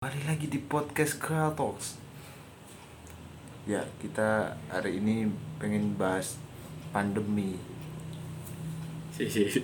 Kembali lagi di podcast Kratos Ya, kita hari ini pengen bahas pandemi. Si, si.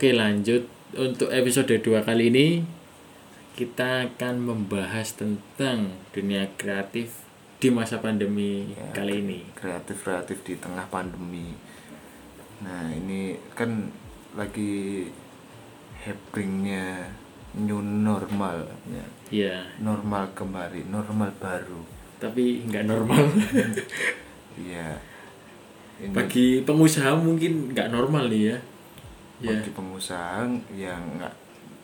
Oke lanjut untuk episode 2 kali ini kita akan membahas tentang dunia kreatif di masa pandemi Ya, kali ini. Kreatif-kreatif di tengah pandemi Nah, ini kan lagi happeningnya new normal ya. Ya, Normal kembali, normal baru tapi nggak normal. Iya Bagi pengusaha mungkin nggak normal nih ya. Ya, bagi pengusaha yang nggak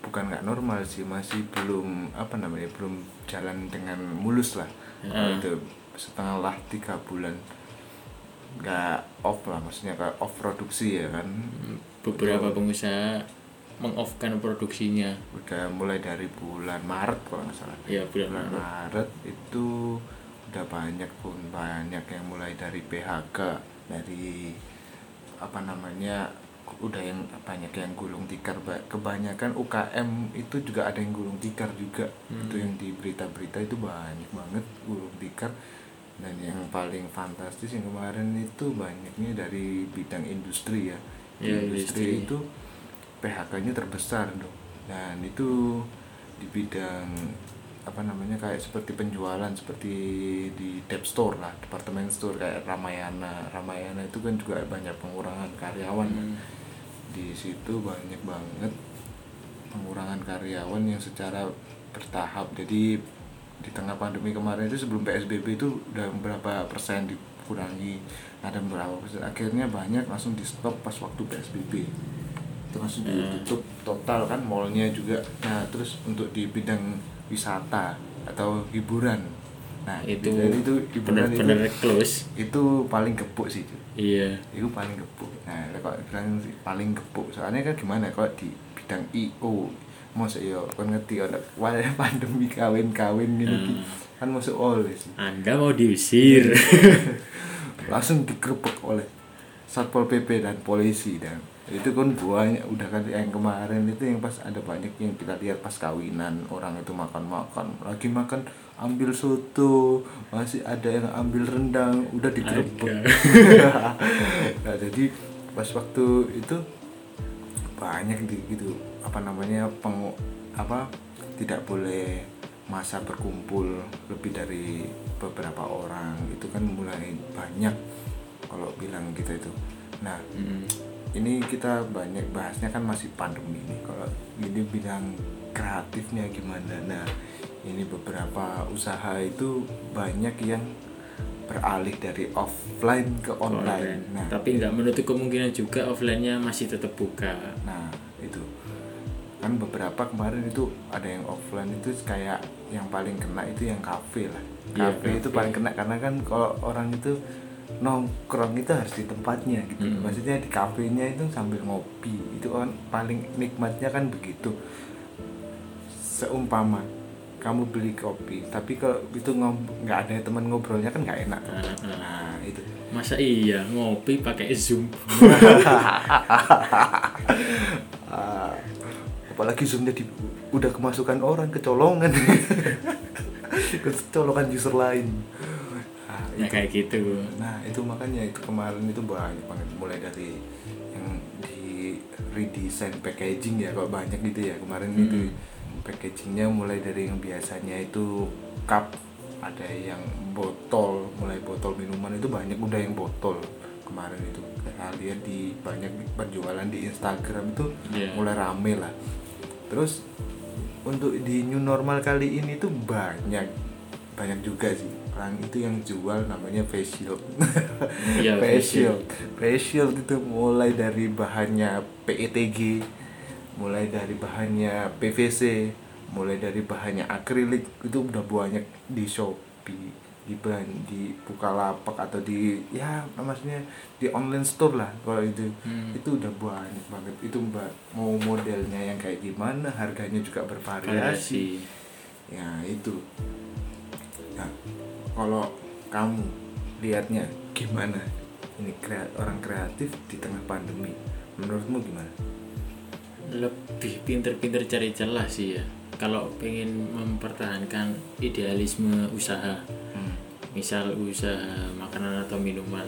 bukan nggak normal sih masih belum apa namanya belum jalan dengan mulus lah Ya. itu setengah lah tiga bulan nggak off lah maksudnya kayak off produksi ya kan beberapa pengusaha mengoffkan produksinya. udah mulai dari bulan Maret kalau nggak salah Ya, bulan bulan Maret. Maret itu udah banyak pun banyak yang mulai dari PHK dari apa namanya udah yang banyak yang gulung tikar Ba- kebanyakan UKM itu juga ada yang gulung tikar juga. Hmm. itu yang di berita-berita itu banyak banget gulung tikar. Dan yang paling fantastis yang kemarin itu banyaknya dari bidang industri ya. Ya, industri industri. itu PHK-nya terbesar dong dan itu di bidang apa namanya kayak seperti penjualan seperti di dep store lah departemen store kayak Ramayana. Ramayana itu kan juga banyak pengurangan karyawan Hmm. Di situ banyak banget pengurangan karyawan yang secara bertahap. Jadi di tengah pandemi kemarin itu sebelum PSBB itu udah berapa persen dikurangi ada berapa persen. Akhirnya banyak langsung di stop pas waktu PSBB itu langsung ditutup total kan mallnya juga. Nah terus untuk di bidang wisata atau hiburan nah Itu itu itu benar-benar close. itu paling gepuk sih cuy Iya. itu paling gepuk nah kalau bilang sih paling gepuk soalnya kan gimana kalau di bidang IO masa yo kan ngerti ada wah pandemi kawin kawin gini Hmm. kan masuk oleh sih Anda mau diusir. langsung digerebek oleh satpol pp dan polisi dan itu kan banyak udah kan yang kemarin itu yang pas ada banyak yang kita lihat pas kawinan orang itu makan makan lagi makan ambil soto masih ada yang ambil rendang udah digerebek nah, jadi pas waktu itu banyak di gitu apa namanya peng apa tidak boleh masa berkumpul lebih dari beberapa orang. Itu kan mulai banyak kalau bilang kita itu. Nah Hmm. ini kita banyak bahasnya kan masih pandemi nih kalau ini bidang kreatifnya gimana? Nah ini beberapa usaha itu banyak yang beralih dari offline ke online, nah Tapi nggak menutup kemungkinan juga offline-nya masih tetap buka. Nah, itu kan beberapa kemarin itu ada yang offline itu kayak yang paling kena itu yang kafe lah. Iya, Kafe itu kafe. paling kena karena kan kalau orang itu nongkrong itu harus di tempatnya gitu. Hmm. Maksudnya di kafenya itu sambil ngopi. Itu kan paling nikmatnya kan begitu. Seumpama kamu beli kopi, tapi kalau itu nggak ada teman ngobrolnya kan nggak enak. Nah, nah. Nah, itu. Masa iya ngopi pakai Zoom? Apalagi zoomnya di, udah kemasukan orang kecolongan kecolongan user lain nah, Ya itu. kayak gitu. nah itu makanya itu kemarin itu banyak banget mulai dari yang di redesign packaging ya kalau banyak gitu ya kemarin Hmm. itu packagingnya mulai dari yang biasanya itu cup ada yang botol mulai botol minuman itu banyak udah yang botol kemarin itu. Lihat di banyak penjualan di Instagram itu Iya. mulai rame lah. Terus untuk di new normal kali ini tuh banyak banyak juga sih. Orang itu yang jual namanya face shield. Iya, face shield. face shield itu mulai dari bahannya PETG mulai dari bahannya PVC mulai dari bahannya akrilik itu udah banyak di Shopee di ban di Bukalapak atau di ya maksudnya di online store lah kalau itu. Hmm. itu udah banyak banget. Itu mbak mau modelnya yang kayak gimana harganya juga bervariasi. Variasi. Ya itu. Nah kalau kamu lihatnya gimana? Ini krea- orang kreatif di tengah pandemi. Menurutmu gimana lebih pinter-pinter cari celah sih ya. Kalau pengen mempertahankan idealisme usaha hmm. misal usaha makanan atau minuman.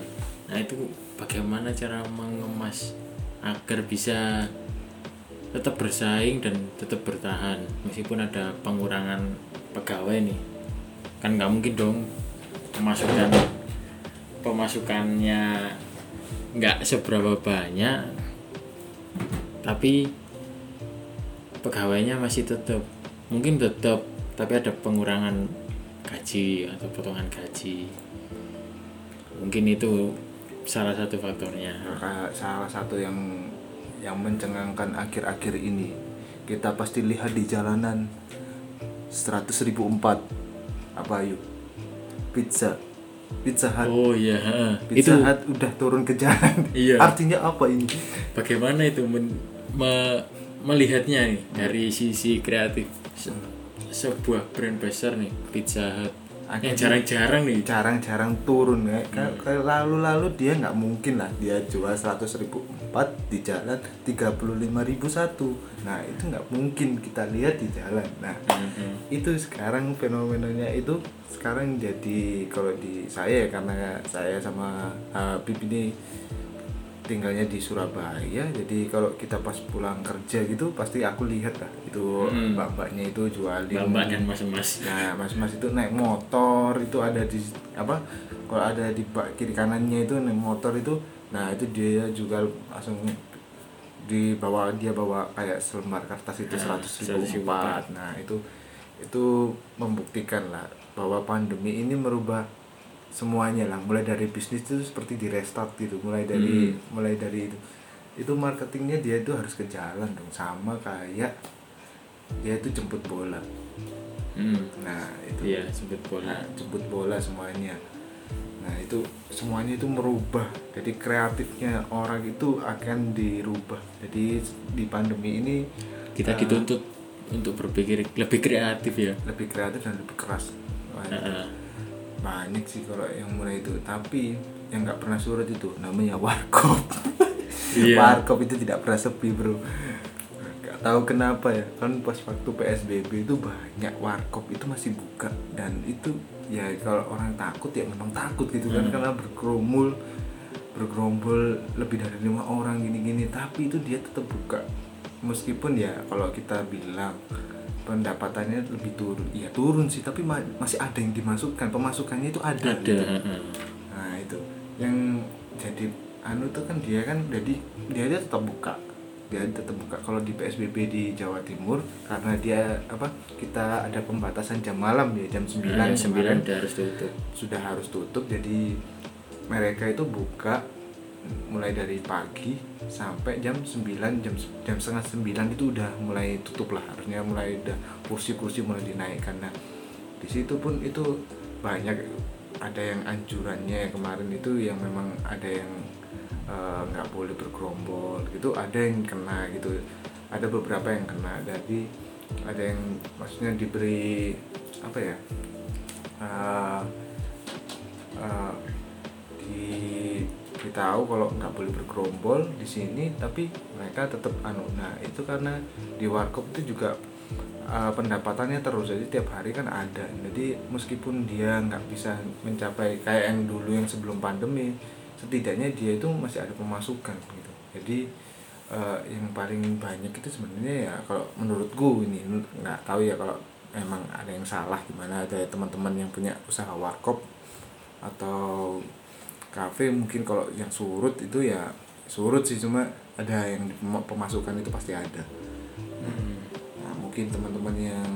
Nah itu bagaimana cara mengemas agar bisa tetap bersaing dan tetap bertahan meskipun ada pengurangan pegawai nih. Kan nggak mungkin dong pemasukan pemasukannya nggak seberapa banyak tapi pegawainya masih tetap mungkin tetap tapi ada pengurangan gaji atau potongan gaji. Mungkin itu salah satu faktornya. Salah satu yang yang mencengangkan akhir-akhir ini kita pasti lihat di jalanan 100.004 apa yuk pizza. Pizza hut. Oh iya pizza itu hut udah turun ke jalan. Iya. artinya apa ini? Bagaimana itu men- me- melihatnya nih dari sisi kreatif. Se- sebuah brand besar nih Pizza Hut. Yang jarang-jarang nih. jarang-jarang turun ya Hmm. Lalu-lalu dia nggak mungkin lah dia jual 100.000 ribu empat di jalan 35.000 satu. Nah itu nggak mungkin kita lihat di jalan. Nah Mhm. itu sekarang fenomenanya itu sekarang jadi kalau di saya ya, karena saya sama Habib ini tinggalnya di Surabaya jadi kalau kita pas pulang kerja gitu pasti aku lihat lah itu Hmm. mbak-mbaknya itu jualin mbak dan mas-mas Nah, mas-mas itu naik motor itu ada di apa? Kalau ada di bak kiri kanannya itu naik motor itu, nah itu dia juga langsung dibawa dia bawa kayak selembar kertas itu Nah, seratus ribu 100.000 empat. Nah itu itu membuktikan lah bahwa pandemi ini merubah semuanya lah. Mulai dari bisnis itu seperti di restart gitu. Mulai dari mulai dari itu itu marketingnya dia itu harus ke jalan dong sama kayak dia itu jemput bola. Hmm. Nah, itu iya sebut bola nah, jemput bola semuanya. Nah, itu semuanya itu merubah. Jadi kreatifnya orang itu akan dirubah. Jadi di pandemi ini kita eh, dituntut untuk berpikir lebih kreatif ya lebih kreatif dan lebih keras. Itu Heeh. Banyak sih kalau yang mulai itu. Tapi yang nggak pernah surut itu namanya warkop. Iya. warkop itu tidak pernah sepi, Bro. Gak tahu kenapa ya. Kan pas waktu PSBB itu banyak warkop itu masih buka dan itu ya kalau orang takut ya memang takut gitu kan Hmm. karena berkerumul bergerombol lebih dari lima orang gini-gini tapi itu dia tetap buka meskipun ya kalau kita bilang pendapatannya lebih turun. Iya turun sih tapi ma- masih ada yang dimasukkan. Pemasukannya itu ada, ada gitu. nah itu yang jadi anu tuh kan dia kan jadi dia dia tetap buka. Dia tetap buka. Kalau di PSBB di Jawa Timur karena dia apa kita ada pembatasan jam malam ya jam 9 Nah, jam kemarin. 9 udah harus tutup. Sudah harus tutup jadi mereka itu buka mulai dari pagi sampai jam 9 jam jam setengah 9 itu udah mulai tutup lah. Harusnya mulai udah kursi-kursi mulai dinaikkan. Nah di situ pun itu banyak ada yang anjurannya kemarin itu yang memang ada yang eh, nggak boleh bergerombol gitu ada yang kena gitu. Ada beberapa yang kena. Jadi ada yang maksudnya diberi apa ya eh, eh, diberitahu kalau nggak boleh bergerombol di sini tapi mereka tetap anu. Nah itu karena di warkop itu juga eh, pendapatannya terus. Jadi tiap hari kan ada. Jadi meskipun dia nggak bisa mencapai kayak yang dulu yang sebelum pandemi setidaknya dia itu masih ada pemasukan gitu. Jadi eh, yang paling banyak itu sebenarnya ya kalau menurutku ini nggak tahu ya kalau emang ada yang salah gimana. Ada teman-teman yang punya usaha warkop atau kafe mungkin kalau yang surut itu ya surut sih cuma ada yang pem- pemasukan itu pasti ada. Nah, mungkin teman-teman yang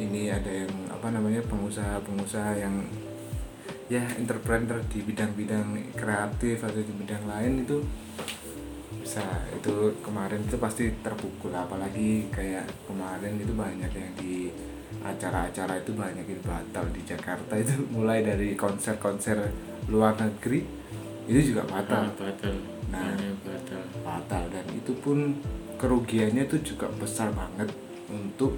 ini ada yang apa namanya pengusaha-pengusaha yang ya entrepreneur di bidang-bidang kreatif atau di bidang lain itu bisa itu kemarin itu pasti terpukul. Apalagi kayak kemarin itu banyak yang di acara-acara itu banyak yang batal di Jakarta. Itu mulai dari konser-konser luar negeri itu juga batal Ah, batal Nah. Batal batal dan itu pun kerugiannya itu juga besar banget untuk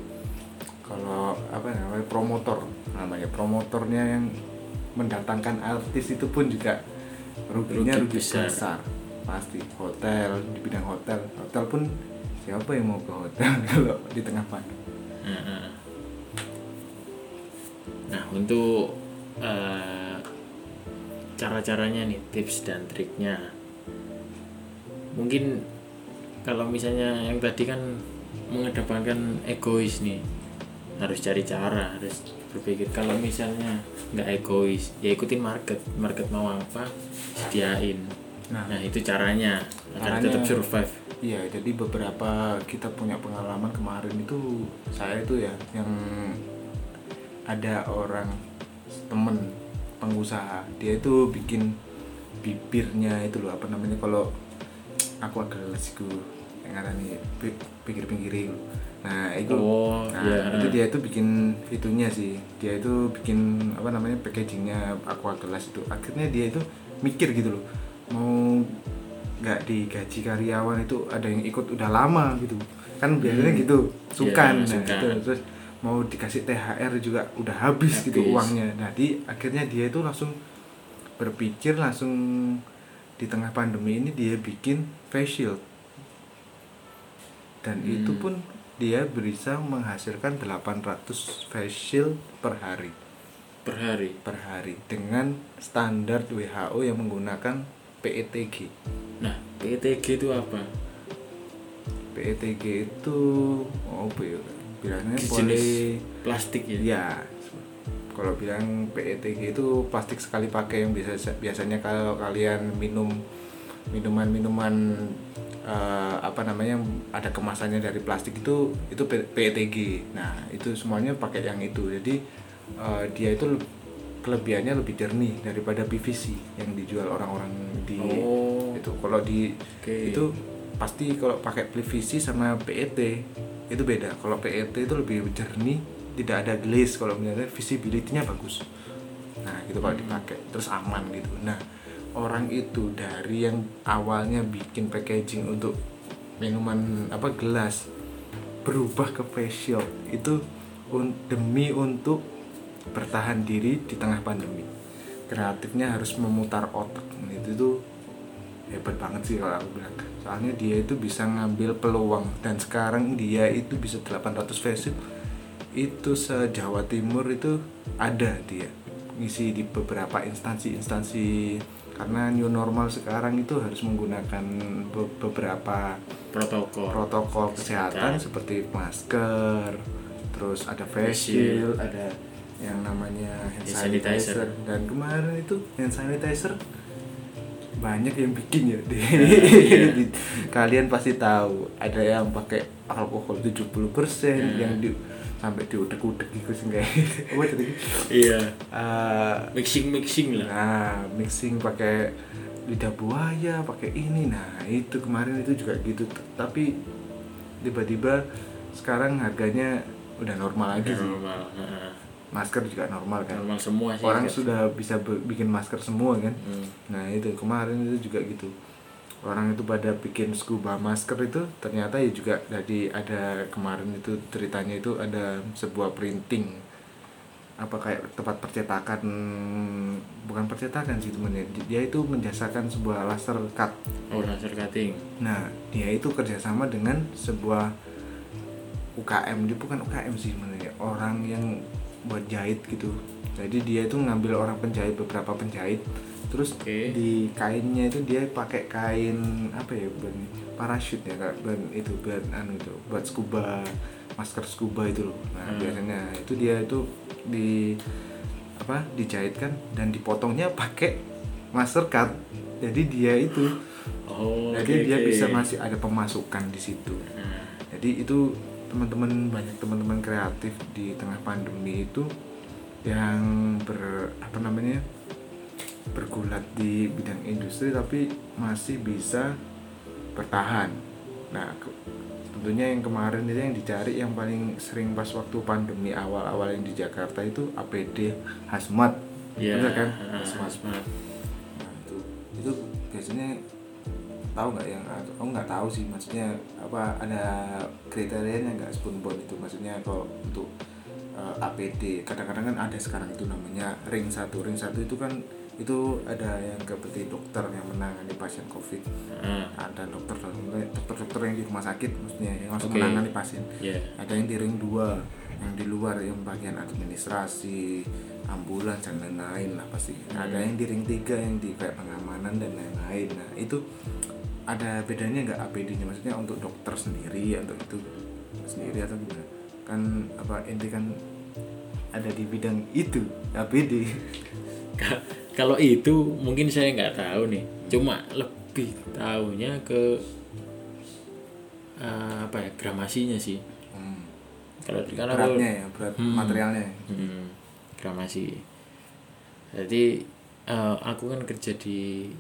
kalau apa namanya promotor namanya promotornya yang mendatangkan artis itu pun juga ruginya Rugi rugi besar. besar. pasti hotel di bidang hotel hotel pun siapa yang mau ke hotel kalau di tengah pandemi Nah, nah. Nah, untuk eh, cara-caranya nih, tips dan triknya. Mungkin kalau misalnya yang tadi kan mengedepankan egois nih, harus cari cara, harus berpikir. Kalau misalnya nggak egois, ya ikutin market, market mau apa, sediain. Nah. Nah, itu caranya agar Caranya- tetap survive. Iya, jadi beberapa kita punya pengalaman kemarin itu saya itu ya yang ada orang temen pengusaha dia itu bikin bibirnya itu loh apa namanya kalau aku agak lesiku yang ada nih pinggir-pinggir itu. Nah itu Oh, nah, iya. itu dia itu bikin itunya sih dia itu bikin apa namanya packagingnya aqua gelas itu akhirnya dia itu mikir gitu loh mau nggak digaji karyawan itu ada yang ikut udah lama gitu kan biasanya Hmm. gitu sukan Iya, nah, sukan. gitu. terus mau dikasih THR juga udah habis, gitu Habis. uangnya nah di akhirnya dia itu langsung berpikir langsung di tengah pandemi ini dia bikin face shield dan Hmm. itu pun dia bisa menghasilkan 800 face shield per hari Per hari. per hari dengan standar WHO yang menggunakan PETG Nah, PETG itu apa? PETG itu oh apa ya bilangnya poli plastik ya? ya kalau bilang PETG itu plastik sekali pakai yang biasa biasanya kalau kalian minum minuman-minuman eh, apa namanya yang ada kemasannya dari plastik itu itu PETG nah itu semuanya pakai yang itu jadi eh, dia itu le- kelebihannya lebih jernih daripada PVC yang dijual orang-orang di Oh. itu kalau di Oke. itu pasti kalau pakai PVC sama PET itu beda. Kalau PET itu lebih jernih tidak ada glaze. Kalau misalnya visibility-nya bagus. Nah gitu kalau dipakai. Terus aman gitu. Nah orang itu dari yang awalnya bikin packaging untuk minuman apa gelas berubah ke facial itu un- demi untuk bertahan diri di tengah pandemi. Kreatifnya harus memutar otak. Itu tuh hebat banget sih kalau aku bilang soalnya dia itu bisa ngambil peluang dan sekarang dia itu bisa 800 face itu se-Jawa Timur itu ada dia ngisi di beberapa instansi-instansi karena new normal sekarang itu harus menggunakan be- beberapa protokol. protokol kesehatan Kesehatan. seperti masker, terus ada face shield. ada yang namanya hand sanitizer. dan kemarin itu hand sanitizer banyak yang bikin ya di, iya. di- kalian pasti tahu ada yang pakai alkohol 70% Hmm. yang di sampai diudek-udek gitu sih kayak apa jadi Iya. Eh, Mixing mixing lah. Nah, mixing pakai lidah buaya, pakai ini. Nah, itu kemarin itu juga gitu. T- Tapi tiba-tiba sekarang harganya udah normal lagi Udah sih. normal. Masker juga normal kan. Normal semua sih. Orang kan. sudah bisa be- bikin masker semua kan. Hmm. Nah, itu kemarin itu juga gitu. Orang itu pada bikin scuba masker itu ternyata ya juga jadi ada kemarin itu ceritanya itu ada sebuah printing apa kayak tempat percetakan bukan percetakan sih temennya dia itu menjasakan sebuah laser cut Oh, laser cutting. nah dia itu kerjasama dengan sebuah UKM dia bukan UKM sih sebenarnya orang yang buat jahit gitu jadi dia itu ngambil orang penjahit beberapa penjahit terus Oke. di kainnya itu dia pakai kain apa ya ban parachute ya Kak? ban itu ban anu itu buat scuba masker scuba itu loh nah Hmm. biasanya itu dia itu di apa dijahitkan dan dipotongnya pakai master cut jadi dia itu Oh, jadi oke, dia oke. bisa masih ada pemasukan di situ Nah, jadi itu teman-teman banyak teman-teman kreatif di tengah pandemi itu yang ber apa namanya bergulat di bidang industri tapi masih bisa bertahan. Nah ke- tentunya yang kemarin itu yang dicari yang paling sering pas waktu pandemi awal-awal yang di Jakarta itu APD hazmat. Ya Bener kan? Hazmat. Nah, itu itu biasanya tahu nggak yang aku nggak tahu sih maksudnya apa ada kriterianya nggak spoonbone itu? Maksudnya kalau untuk eh, APD kadang-kadang kan ada sekarang itu namanya ring satu. Ring satu itu kan itu ada yang seperti dokter yang menangani pasien covid. Ah, ada dokter dokter dokter yang di rumah sakit maksudnya yang langsung Oke. menangani pasien. Ya ada yang di ring 2 yang di luar yang bagian administrasi ambulans dan lain-lain lah pasti. Ada yang di ring 3 yang di kayak pengamanan dan lain-lain. Nah itu ada bedanya nggak APD-nya maksudnya untuk dokter sendiri atau itu sendiri atau gimana? Kan apa ente kan ada di bidang itu APD Ka- kalau itu mungkin saya nggak tahu nih. Cuma lebih tahunya ke eh, apa ya gramasinya sih. Hmm. kalau aku beratnya ya berat Hmm. materialnya hmm, gramasi. Jadi eh, aku kan kerja di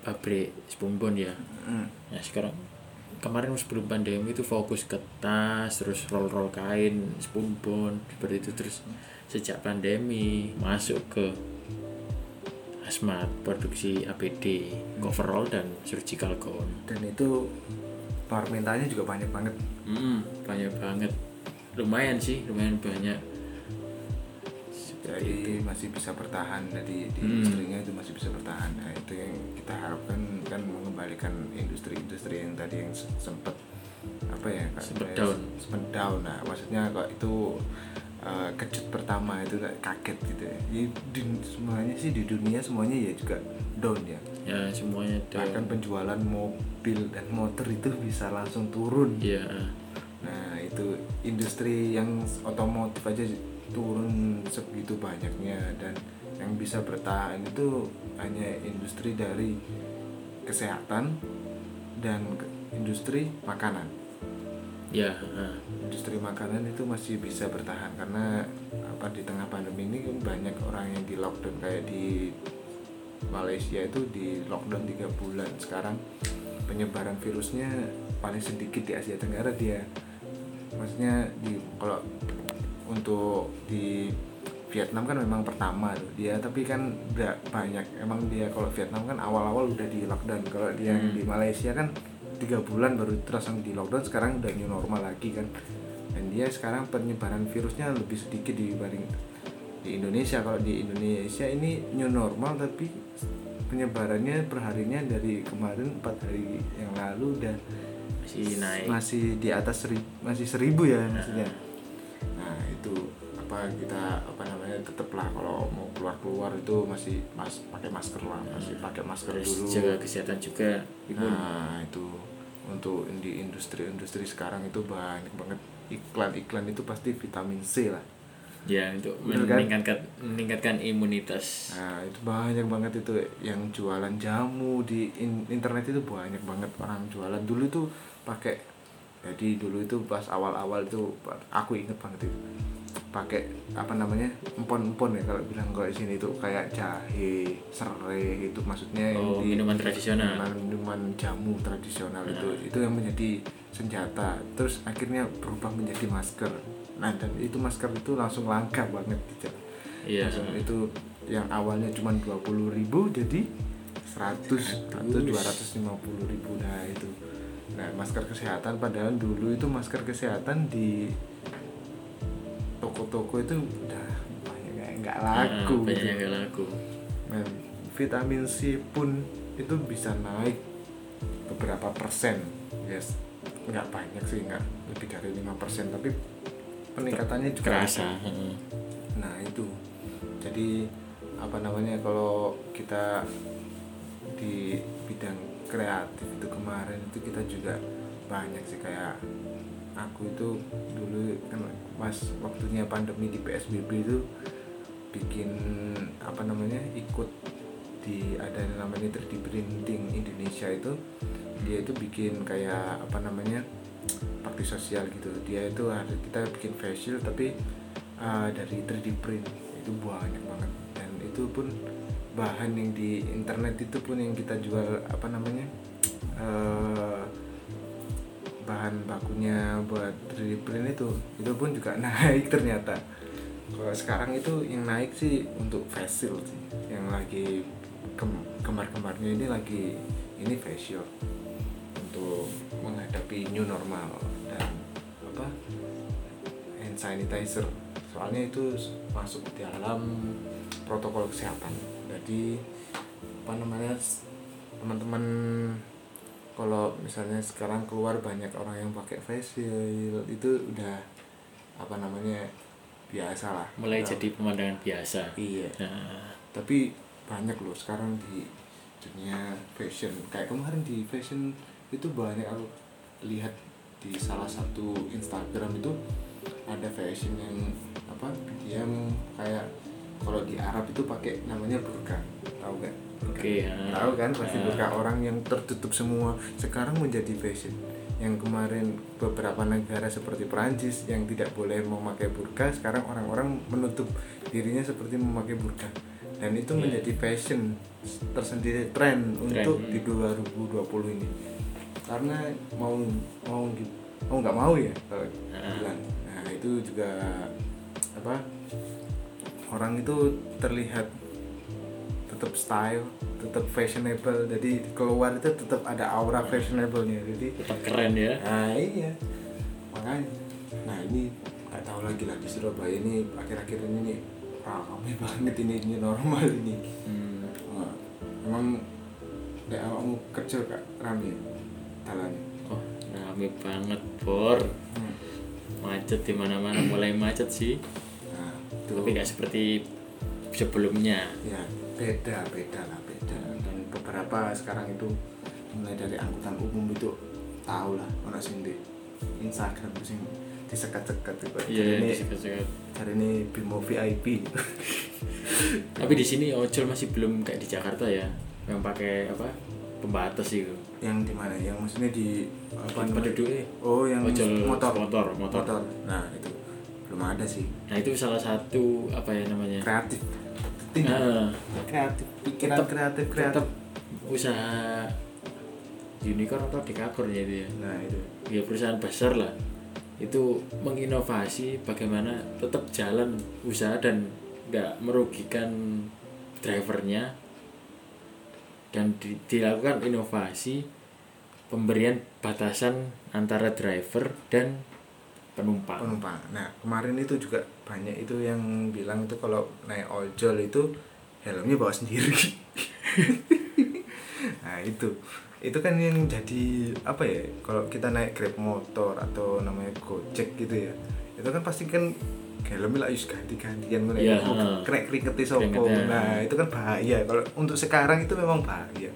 pabrik spumbon ya. Hmm. nah sekarang kemarin sebelum pandemi itu fokus ke tas terus roll roll kain spumbon seperti itu. Terus sejak pandemi masuk ke hazmat produksi APD coverall dan surgical gown. Dan itu permintaannya juga banyak banget. Hmm, banyak banget. Lumayan sih lumayan banyak jadi masih bisa bertahan. Jadi di Hmm. industrinya itu masih bisa bertahan. Nah itu yang kita harapkan kan mengembalikan industri-industri yang tadi yang se- sempat apa ya kayak down. sempet down. Nah maksudnya kok itu uh, kejut pertama itu kaget gitu ya. Jadi di- semuanya sih di dunia semuanya ya juga down ya. Ya semuanya bahkan ada penjualan mobil dan motor itu bisa langsung turun. Ya Nah itu industri yang otomotif aja turun segitu banyaknya dan yang bisa bertahan itu hanya industri dari kesehatan dan industri makanan. ya. Industri makanan itu masih bisa bertahan karena apa di tengah pandemi ini kan banyak orang yang di lockdown kayak di Malaysia itu di lockdown tiga bulan sekarang penyebaran virusnya paling sedikit di Asia Tenggara dia maksudnya di kalau untuk di Vietnam kan memang pertama tuh dia tapi kan udah banyak. Emang dia kalau Vietnam kan awal-awal udah di lockdown. Kalau dia Hmm. di Malaysia kan tiga bulan baru terus langsung di lockdown sekarang udah new normal lagi kan. Dan dia sekarang penyebaran virusnya lebih sedikit dibanding di Indonesia. Kalau di Indonesia ini new normal tapi penyebarannya perharinya dari kemarin empat hari yang lalu udah masih naik. masih di atas seribu, masih seribu ya maksudnya. nah kita apa namanya tetaplah kalau mau keluar keluar itu masih mas pakai masker lah masih pakai masker terus dulu. jaga kesehatan juga. Imun nah itu untuk di industri-industri sekarang itu banyak banget. Iklan-iklan itu pasti vitamin C lah. Ya untuk kan? meningkatkan meningkatkan imunitas. Nah itu banyak banget itu yang jualan jamu di in- internet itu banyak banget orang jualan. Dulu itu pakai jadi dulu itu pas awal-awal itu aku inget banget itu pakai apa namanya empon-empon ya kalau bilang kalau di sini itu kayak jahe serai itu maksudnya yang Oh, di- minuman tradisional. minuman, minuman jamu tradisional itu. Itu yang menjadi senjata. Terus akhirnya berubah menjadi masker. Nah dan itu masker itu langsung langka banget jalan iya. Langsung itu yang awalnya cuma 20.000 ribu jadi 100 atau 250 ribu. Nah itu. Nah masker kesehatan padahal dulu itu masker kesehatan di toko-toko itu udah banyak kayak nggak laku Ah, banyak gitu. yang nggak laku Nah, vitamin C pun itu bisa naik beberapa persen yes nggak banyak sih nggak lebih dari lima persen tapi peningkatannya juga kerasa. Nah itu jadi apa namanya kalau kita di bidang kreatif itu kemarin itu kita juga banyak sih kayak aku itu dulu kan pas waktunya pandemi di PSBB itu bikin apa namanya ikut di ada yang namanya 3D printing Indonesia itu. Dia itu bikin kayak apa namanya bakti sosial gitu. Dia itu ada kita bikin facial tapi uh, dari 3D print. Itu banyak banget. Dan itu pun bahan yang di internet itu pun yang kita jual apa namanya eh, bahan bakunya buat 3D print itu itu pun juga naik ternyata. Kalau sekarang itu yang naik sih untuk facial sih yang lagi kem- kembar-kembarnya ini lagi ini facial untuk menghadapi new normal dan apa hand sanitizer. Soalnya itu masuk di dalam protokol kesehatan. Jadi apa namanya teman-teman kalau misalnya sekarang keluar banyak orang yang pakai face shield itu udah apa namanya biasa lah. Mulai jadi pemandangan biasa. Iya. Nah, tapi banyak loh sekarang di dunia fashion. Kayak kemarin di fashion itu banyak aku lihat di salah satu Instagram itu ada fashion yang apa yang kayak kalau di Arab itu pakai namanya burka. Tahu gak Burka. Oke, ya. tahu kan pasti Ya. burka orang yang tertutup semua sekarang menjadi fashion yang kemarin beberapa negara seperti Perancis yang tidak boleh memakai burka sekarang orang-orang menutup dirinya seperti memakai burka dan itu Iya. menjadi fashion tersendiri tren untuk di 2020 ini karena mau mau mau nggak mau ya kalau Ah. bilang nah itu juga apa orang itu terlihat tetap style tetap fashionable. Jadi keluar itu tetap ada aura fashionable-nya. Jadi tetap keren ya. nah iya. Makanya. Nah ini nggak tahu lagi lah di Surabaya ini akhir-akhir ini nih ramai banget ini ini normal ini. Hmm, Wah, emang kayak kamu kerja kak. Rame jalan. Oh rame banget bor. Hmm. macet di mana mana mulai macet sih. Nah itu tapi nggak seperti sebelumnya. Ya beda beda lah beda. Dan beberapa sekarang itu mulai dari angkutan umum itu tahu lah orang di Instagram itu sing disekat-sekat itu. Iya ini disekat-sekat. cari ini Bimo VIP tapi di sini ojol masih belum kayak di Jakarta ya? Yang pakai apa? Pembatas itu? Yang di mana? Yang maksudnya di apa penduduknya. oh yang ojol motor motor. Motor. Nah itu belum ada sih. Nah itu salah satu apa ya namanya? Kreatif tinggal Ah, kreatif pikiran Tetap- kreatif kreatif. usaha unicorn atau dekakorn ya itu ya? Nah itu. Ya perusahaan besar lah. Itu menginovasi bagaimana tetap jalan usaha dan nggak merugikan drivernya dan di- dilakukan inovasi pemberian batasan antara driver dan penumpang. penumpang. Nah kemarin itu juga banyak itu yang bilang itu kalau naik ojol itu helmnya bawa sendiri. nah itu itu kan yang jadi apa ya kalau kita naik grab motor atau namanya gojek gitu ya itu kan pasti kan helmnya lah ganti-gantian mana Iya, mau heeh. kena keringetnya sopo nah itu kan bahaya kalau untuk sekarang itu memang bahaya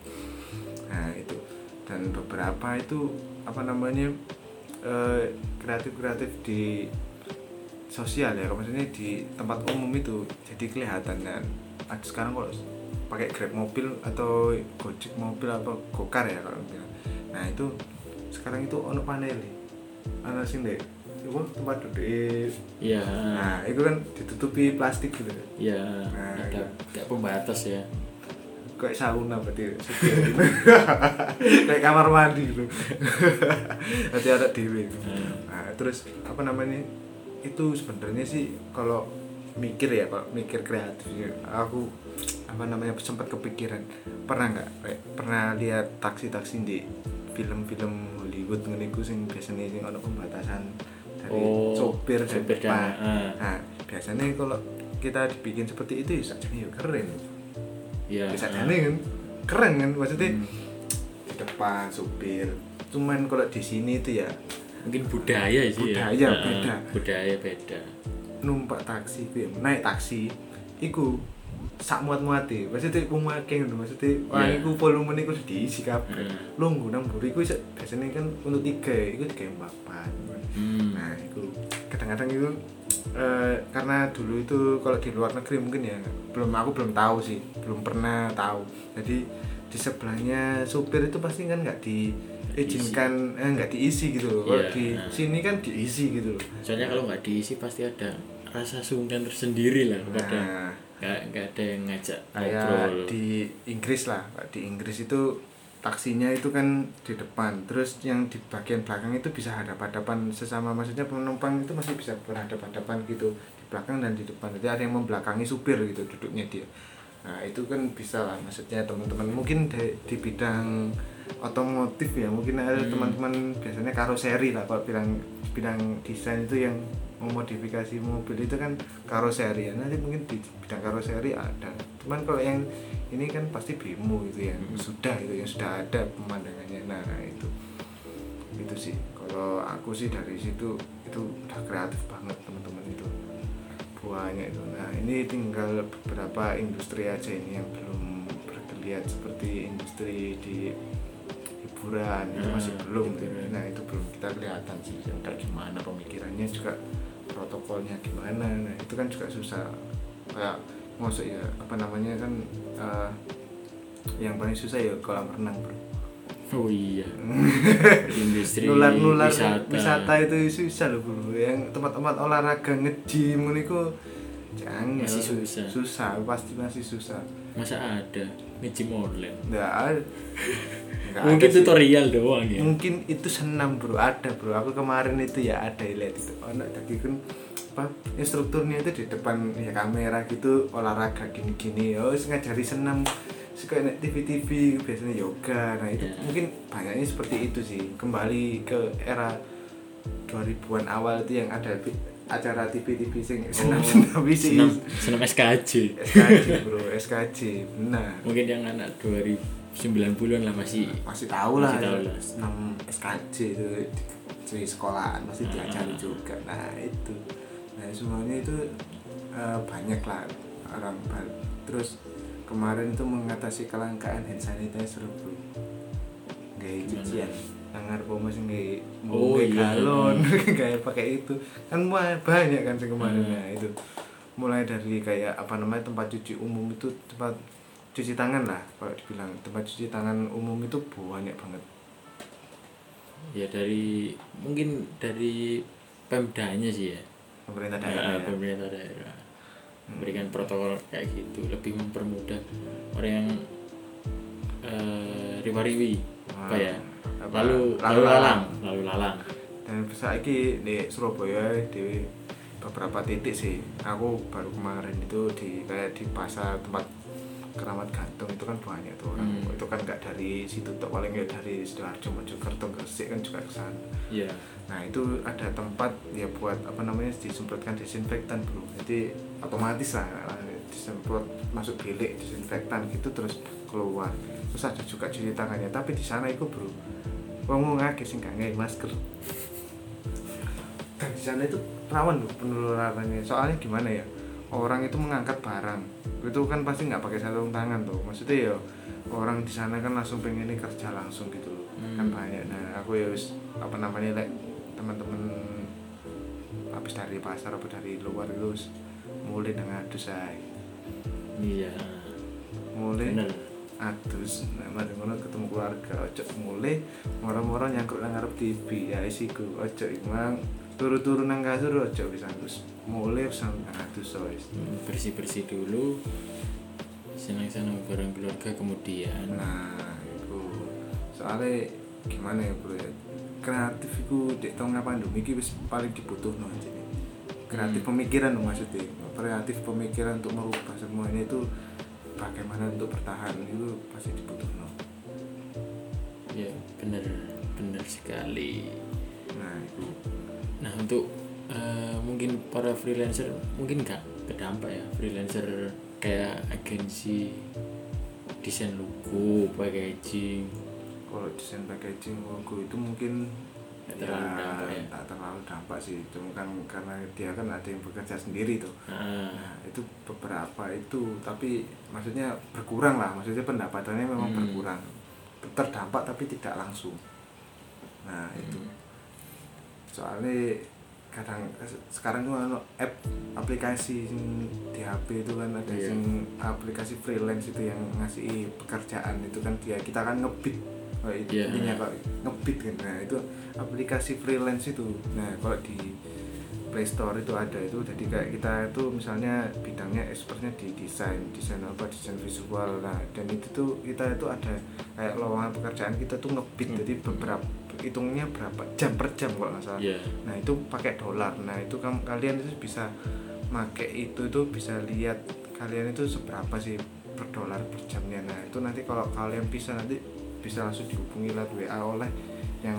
nah itu dan beberapa itu apa namanya eh, kreatif-kreatif di sosial ya maksudnya di tempat umum itu jadi kelihatan dan ada sekarang kalau pakai grab mobil atau gojek mobil apa gokar ya kalau bilang. Nah itu sekarang itu ono panel ana sing deh itu tempat duduk. Iya, nah itu kan ditutupi plastik gitu iya. Nah, ada iya. kayak pembatas ya. Kayak sauna berarti kayak kamar mandi gitu nanti ada dewi gitu. Hmm. nah terus apa namanya itu sebenarnya sih kalau mikir ya kalau mikir kreatif ya, aku apa namanya sempat kepikiran pernah nggak kayak pernah lihat taksi-taksi di film-film Hollywood ngeniku sing biasanya sing ono pembatasan dari Oh, sopir dan depan. ah. nah biasanya kalau kita dibikin seperti itu ya sajane ya keren Iya. bisa ah. kan keren kan maksudnya Hmm. di depan supir cuman kalau di sini itu ya Mungkin budaya sih Budaya ya. Beda. Budaya beda. numpak taksi ya, naik taksi iku sak muat muati maksudnya wong akeh ngono maksudnya wah Iya. iku volume iku sudah diisi kabeh Hmm. lu nang mburi iku biasanya kan untuk tiga iku tiga empat Hmm. nah itu kadang-kadang itu eh, karena dulu itu kalau di luar negeri mungkin ya belum aku belum tahu sih belum pernah tahu. Jadi di sebelahnya supir itu pasti kan nggak diizinkan eh, nggak diisi gitu loh. Kalau Iya, di nah. sini kan diisi gitu loh. Soalnya kalau nggak diisi pasti ada rasa sungkan tersendiri lah. Nah. nggak nggak ada yang ngajak ngobrol. di Inggris lah. Di Inggris itu taksinya itu kan di depan. Terus yang di bagian belakang itu bisa hadap-hadapan sesama maksudnya penumpang itu masih bisa berhadapan-hadapan gitu di belakang dan di depan. Jadi ada yang membelakangi supir gitu duduknya dia. Nah itu kan bisa lah maksudnya teman-teman. Mungkin di, di bidang otomotif ya mungkin ada Hmm. teman-teman biasanya karoseri lah kalau bilang bidang desain itu yang memodifikasi mobil itu kan karoseri ya nanti mungkin di bidang karoseri ada. Cuman kalau yang ini kan pasti bemo itu yang Hmm. sudah itu yang sudah ada pemandangannya. Nah itu. Itu sih. Kalau aku sih dari situ itu udah kreatif banget teman-teman itu. Banyak itu. Nah ini tinggal beberapa industri aja ini yang belum bergeliat seperti industri di hiburan. Itu Hmm, masih belum hiburan. nah itu belum kita kelihatan sih. Kayak gimana pemikirannya juga protokolnya gimana. Nah itu kan juga susah. Kayak maksud ya apa namanya kan eh, yang paling susah ya kolam renang bro. Oh iya. Industri nular-nular wisata, wisata. itu susah loh bro. Yang tempat-tempat olahraga ini kok jangan Masih susah. susah pasti masih susah. Masa ada? Ngejim online. Nggak ada Mungkin ada sih. tutorial doang ya. Mungkin itu senam bro. Ada bro. Aku kemarin itu ya ada lihat itu. Anak tadi kan apa instrukturnya itu di depan ya kamera gitu olahraga gini-gini. Ya wis ngajari senam. Suka nek TV-TV biasanya yoga. Nah itu Ya. mungkin banyaknya seperti itu sih. Kembali ke era 2000-an awal itu yang ada acara TV-TV sing senam-senam isi senam senam SKJ SKJ bro. SKJ benar. Mungkin yang anak 2090-an lah masih. Masih tahu lah, Masih tahu lah. senam SKJ itu di, sekolahan masih diajari Ah. juga. Nah itu. Nah semuanya itu eh, banyak lah orang terus kemarin itu mengatasi kelangkaan hand sanitizer bro gaya cucian. Tangan pomo sing gaya Oh, gaya iya. galon kayak pakai itu. Kan banyak kan sing kemarin. Hmm. nah itu. Mulai dari kayak apa namanya tempat cuci umum itu tempat cuci tangan lah kalau dibilang. Tempat cuci tangan umum itu banyak banget. Ya dari mungkin dari pemdanya sih ya. Pemerintah Ya, daerah ya. pemerintah daerah. Memberikan protokol kayak gitu lebih mempermudah. Orang yang eh, riwa-riwi apa ya? Apa, lalu lalu lalang. lalu lalang. Dan saiki di Surabaya di beberapa titik sih. Aku baru kemarin itu di kayak di pasar tempat keramat gantung itu kan banyak tuh orang. Hmm. itu kan nggak dari situ tuh paling nggak dari sidoarjo mojokerto gresik kan juga ke sana. Iya. Nah itu ada tempat ya buat apa namanya disemprotkan desinfektan bro jadi otomatis lah disemprot masuk bilik disinfektan gitu terus keluar. Terus ada juga cuci tangannya. Tapi di sana itu bro wong ngake sing gak ngai masker. Dan di sana itu rawan loh penularannya. Soalnya gimana ya orang itu mengangkat barang. Itu kan pasti nggak pakai sarung tangan tuh. Maksudnya ya orang di sana kan langsung pengen ini kerja langsung gitu loh. Hmm. kan banyak. Nah aku ya wis apa namanya lek teman-teman habis dari pasar apa dari luar itu mulai dengan adus saya iya. Mulai bener. adus. Nah mari ngono ketemu keluarga ojo mulai moro-moro nyangkut nang ngarep TV ya isiku ojo imang turu-turu nang kasur ojo bisa adus mulai bisa adus wis. Bersih bersih dulu. Senang senang bareng keluarga kemudian. Nah itu soalnya gimana ya bro ya? Kreatif itu di tengah pandemi ini wis paling dibutuhkan aja kreatif Hmm. pemikiran maksudnya. Kreatif pemikiran untuk merubah semuanya itu bagaimana untuk bertahan itu pasti dibutuhkan ya bener bener sekali. Nah itu Nah untuk eh, mungkin para freelancer mungkin nggak kedampak ya freelancer kayak agensi desain logo, packaging, kalau desain packaging logo itu mungkin Nggak terlalu dampak ya? tak terlalu dampak sih. Cuma kan karena dia kan ada yang bekerja sendiri tuh. Nah, Nah, itu beberapa itu tapi maksudnya berkurang lah. Maksudnya pendapatannya memang Hmm. berkurang. Terdampak tapi tidak langsung. Nah itu. Hmm. Soalnya kadang sekarang tuh anu, app aplikasi di HP itu kan ada Iya. sing aplikasi freelance itu yang ngasih pekerjaan itu kan dia kita kan ngebit Oh, itu Iya. intinya kok ngebit kan nah itu aplikasi freelance itu nah kalau di Play Store itu ada itu jadi kayak kita itu misalnya bidangnya expertnya di desain desain apa desain visual nah dan itu tuh kita itu ada kayak lowongan pekerjaan kita tuh ngebit Hmm. jadi beberapa hitungnya berapa? Jam per jam kalau nggak salah. Iya. nah itu pakai dolar. Nah itu kam- kalian itu bisa make itu itu bisa lihat kalian itu seberapa sih per dolar per jamnya. Nah itu nanti kalau kalian bisa nanti bisa langsung dihubungi lewat WA oleh yang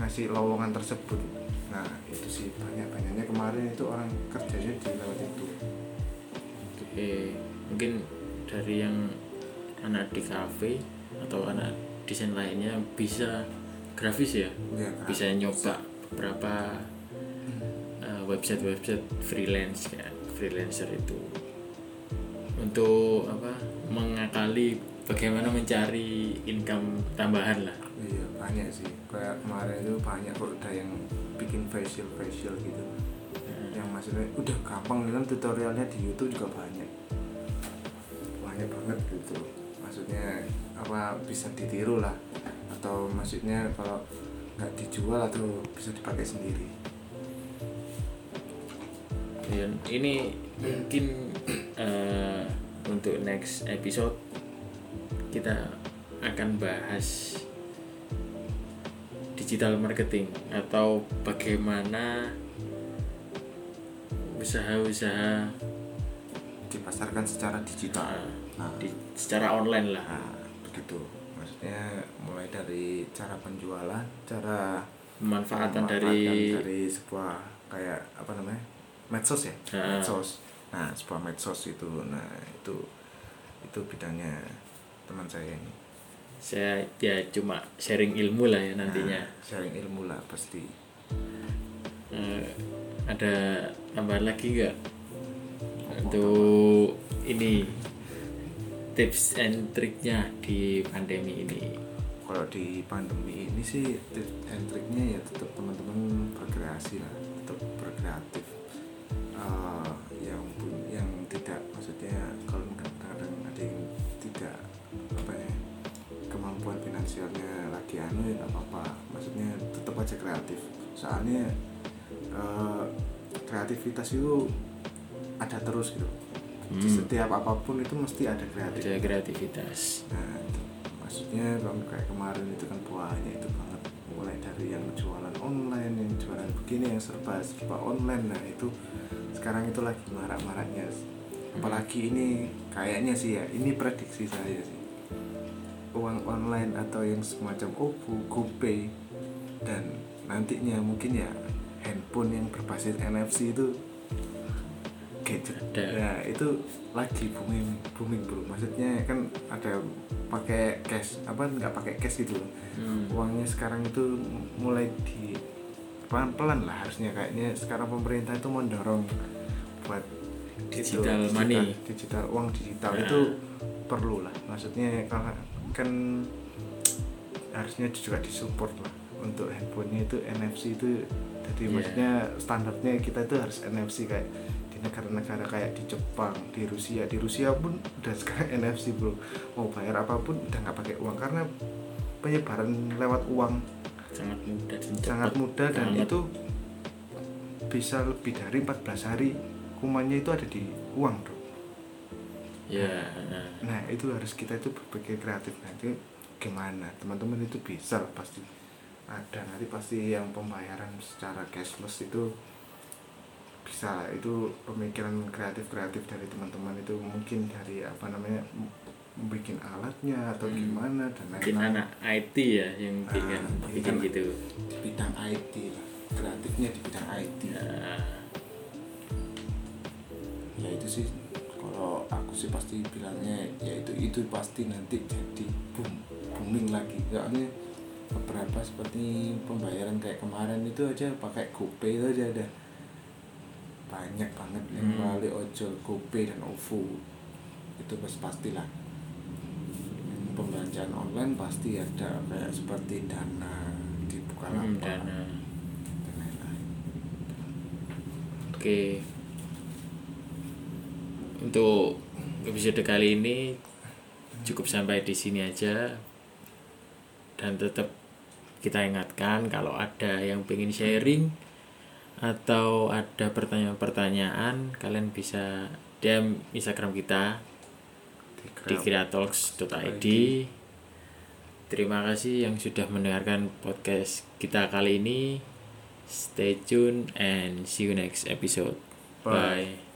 ngasih lowongan tersebut. Nah itu sih banyak banyaknya kemarin itu orang kerjanya di lewat itu. Oke, mungkin dari yang anak di kafe atau anak desain lainnya bisa grafis ya, ya bisa nyoba beberapa uh, website-website freelance ya, freelancer itu. Untuk apa mengakali bagaimana mencari income tambahan lah. iya banyak sih. Kayak kemarin itu banyak kok udah yang bikin facial facial gitu yang maksudnya udah gampang kan tutorialnya di YouTube juga banyak. Banyak banget gitu. Maksudnya apa bisa ditiru lah atau maksudnya kalau nggak dijual atau bisa dipakai sendiri? Dan ini mungkin eh, untuk next episode kita akan bahas digital marketing atau bagaimana usaha-usaha dipasarkan secara digital. Eh, nah, di, secara online lah. nah, begitu. Maksudnya dari cara penjualan cara Pemanfaatan dari dari sebuah kayak apa namanya medsos ya? Ah. medsos. Nah sebuah medsos itu. Nah itu itu bidangnya teman saya ini. Saya ya cuma sharing ilmu lah ya nantinya. Nah, sharing ilmu lah pasti. Eh, ada tambahan lagi nggak? Untuk ini tips and triknya di pandemi ini kalau di pandemi ini sih tips and triknya ya tetap teman-teman berkreasi lah tetap berkreatif. Eh, yang pun- yang tidak maksudnya kalau kadang-kadang ada yang tidak apa ya kemampuan finansialnya lagi anu ya nggak apa-apa. Maksudnya tetap aja kreatif. Soalnya eh, kreativitas itu ada terus gitu. Di Hmm. setiap apa pun itu mesti ada kreativitas. Nah, itu. Maksudnya kalau kayak kemarin itu kan banyak itu banget mulai dari yang jualan online, yang jualan begini, yang serba serba online. Nah, itu sekarang itu lagi marak-maraknya. Apalagi ini kayaknya sih ya, ini prediksi saya sih. Uang online atau yang semacam OVO, GoPay dan nantinya mungkin ya handphone yang berbasis NFC itu gadget Ada. ya itu lagi booming booming bro maksudnya kan ada pakai cash apa nggak pakai cash gitu loh Hmm. uangnya sekarang itu mulai di pelan pelan lah harusnya kayaknya sekarang pemerintah itu mendorong buat itu, Digital money. digital uang digital Nah. itu perlu lah maksudnya kalau kan harusnya juga disupport lah untuk handphonenya itu NFC itu jadi Iya. maksudnya standarnya kita itu harus NFC kayak negara-negara kayak di Jepang di Rusia. Di Rusia pun udah sekarang NFC bro. Mau bayar apa pun udah nggak pakai uang karena penyebaran lewat uang sangat mudah dan sangat mudah dan itu bisa lebih dari 14 hari kumannya itu ada di uang bro. Ya nah. nah itu harus kita itu berpikir kreatif. Nanti gimana? Teman-teman itu bisa pasti. Ada nanti pasti yang pembayaran secara cashless itu bisa. Lah. itu pemikiran kreatif kreatif dari teman-teman itu mungkin dari apa namanya bikin alatnya atau Hmm. gimana dan mungkin lain-lain anak IT ya yang Ah, bikin mungkin bikin gitu. bidang IT lah. Kreatifnya di bidang IT Nah, ya itu sih. Kalau aku sih pasti bilangnya ya itu itu pasti nanti jadi boom booming lagi. Soalnya beberapa seperti pembayaran kayak kemarin itu aja pakai GoPay itu aja ada banyak banget yang Hmm. melalui ojol GoPay dan OVO itu pasti pastilah Yang pembelanjaan online pasti ada kayak seperti dana di hmm, Bukalapak dana dan lain-lain Oke. Untuk episode kali ini cukup sampai di sini aja. Dan tetap kita ingatkan kalau ada yang pengen sharing atau ada pertanyaan-pertanyaan kalian bisa DM Instagram kita di kreatalks.id terima kasih yang sudah mendengarkan podcast kita kali ini. Stay tune and see you next episode. Bye. bye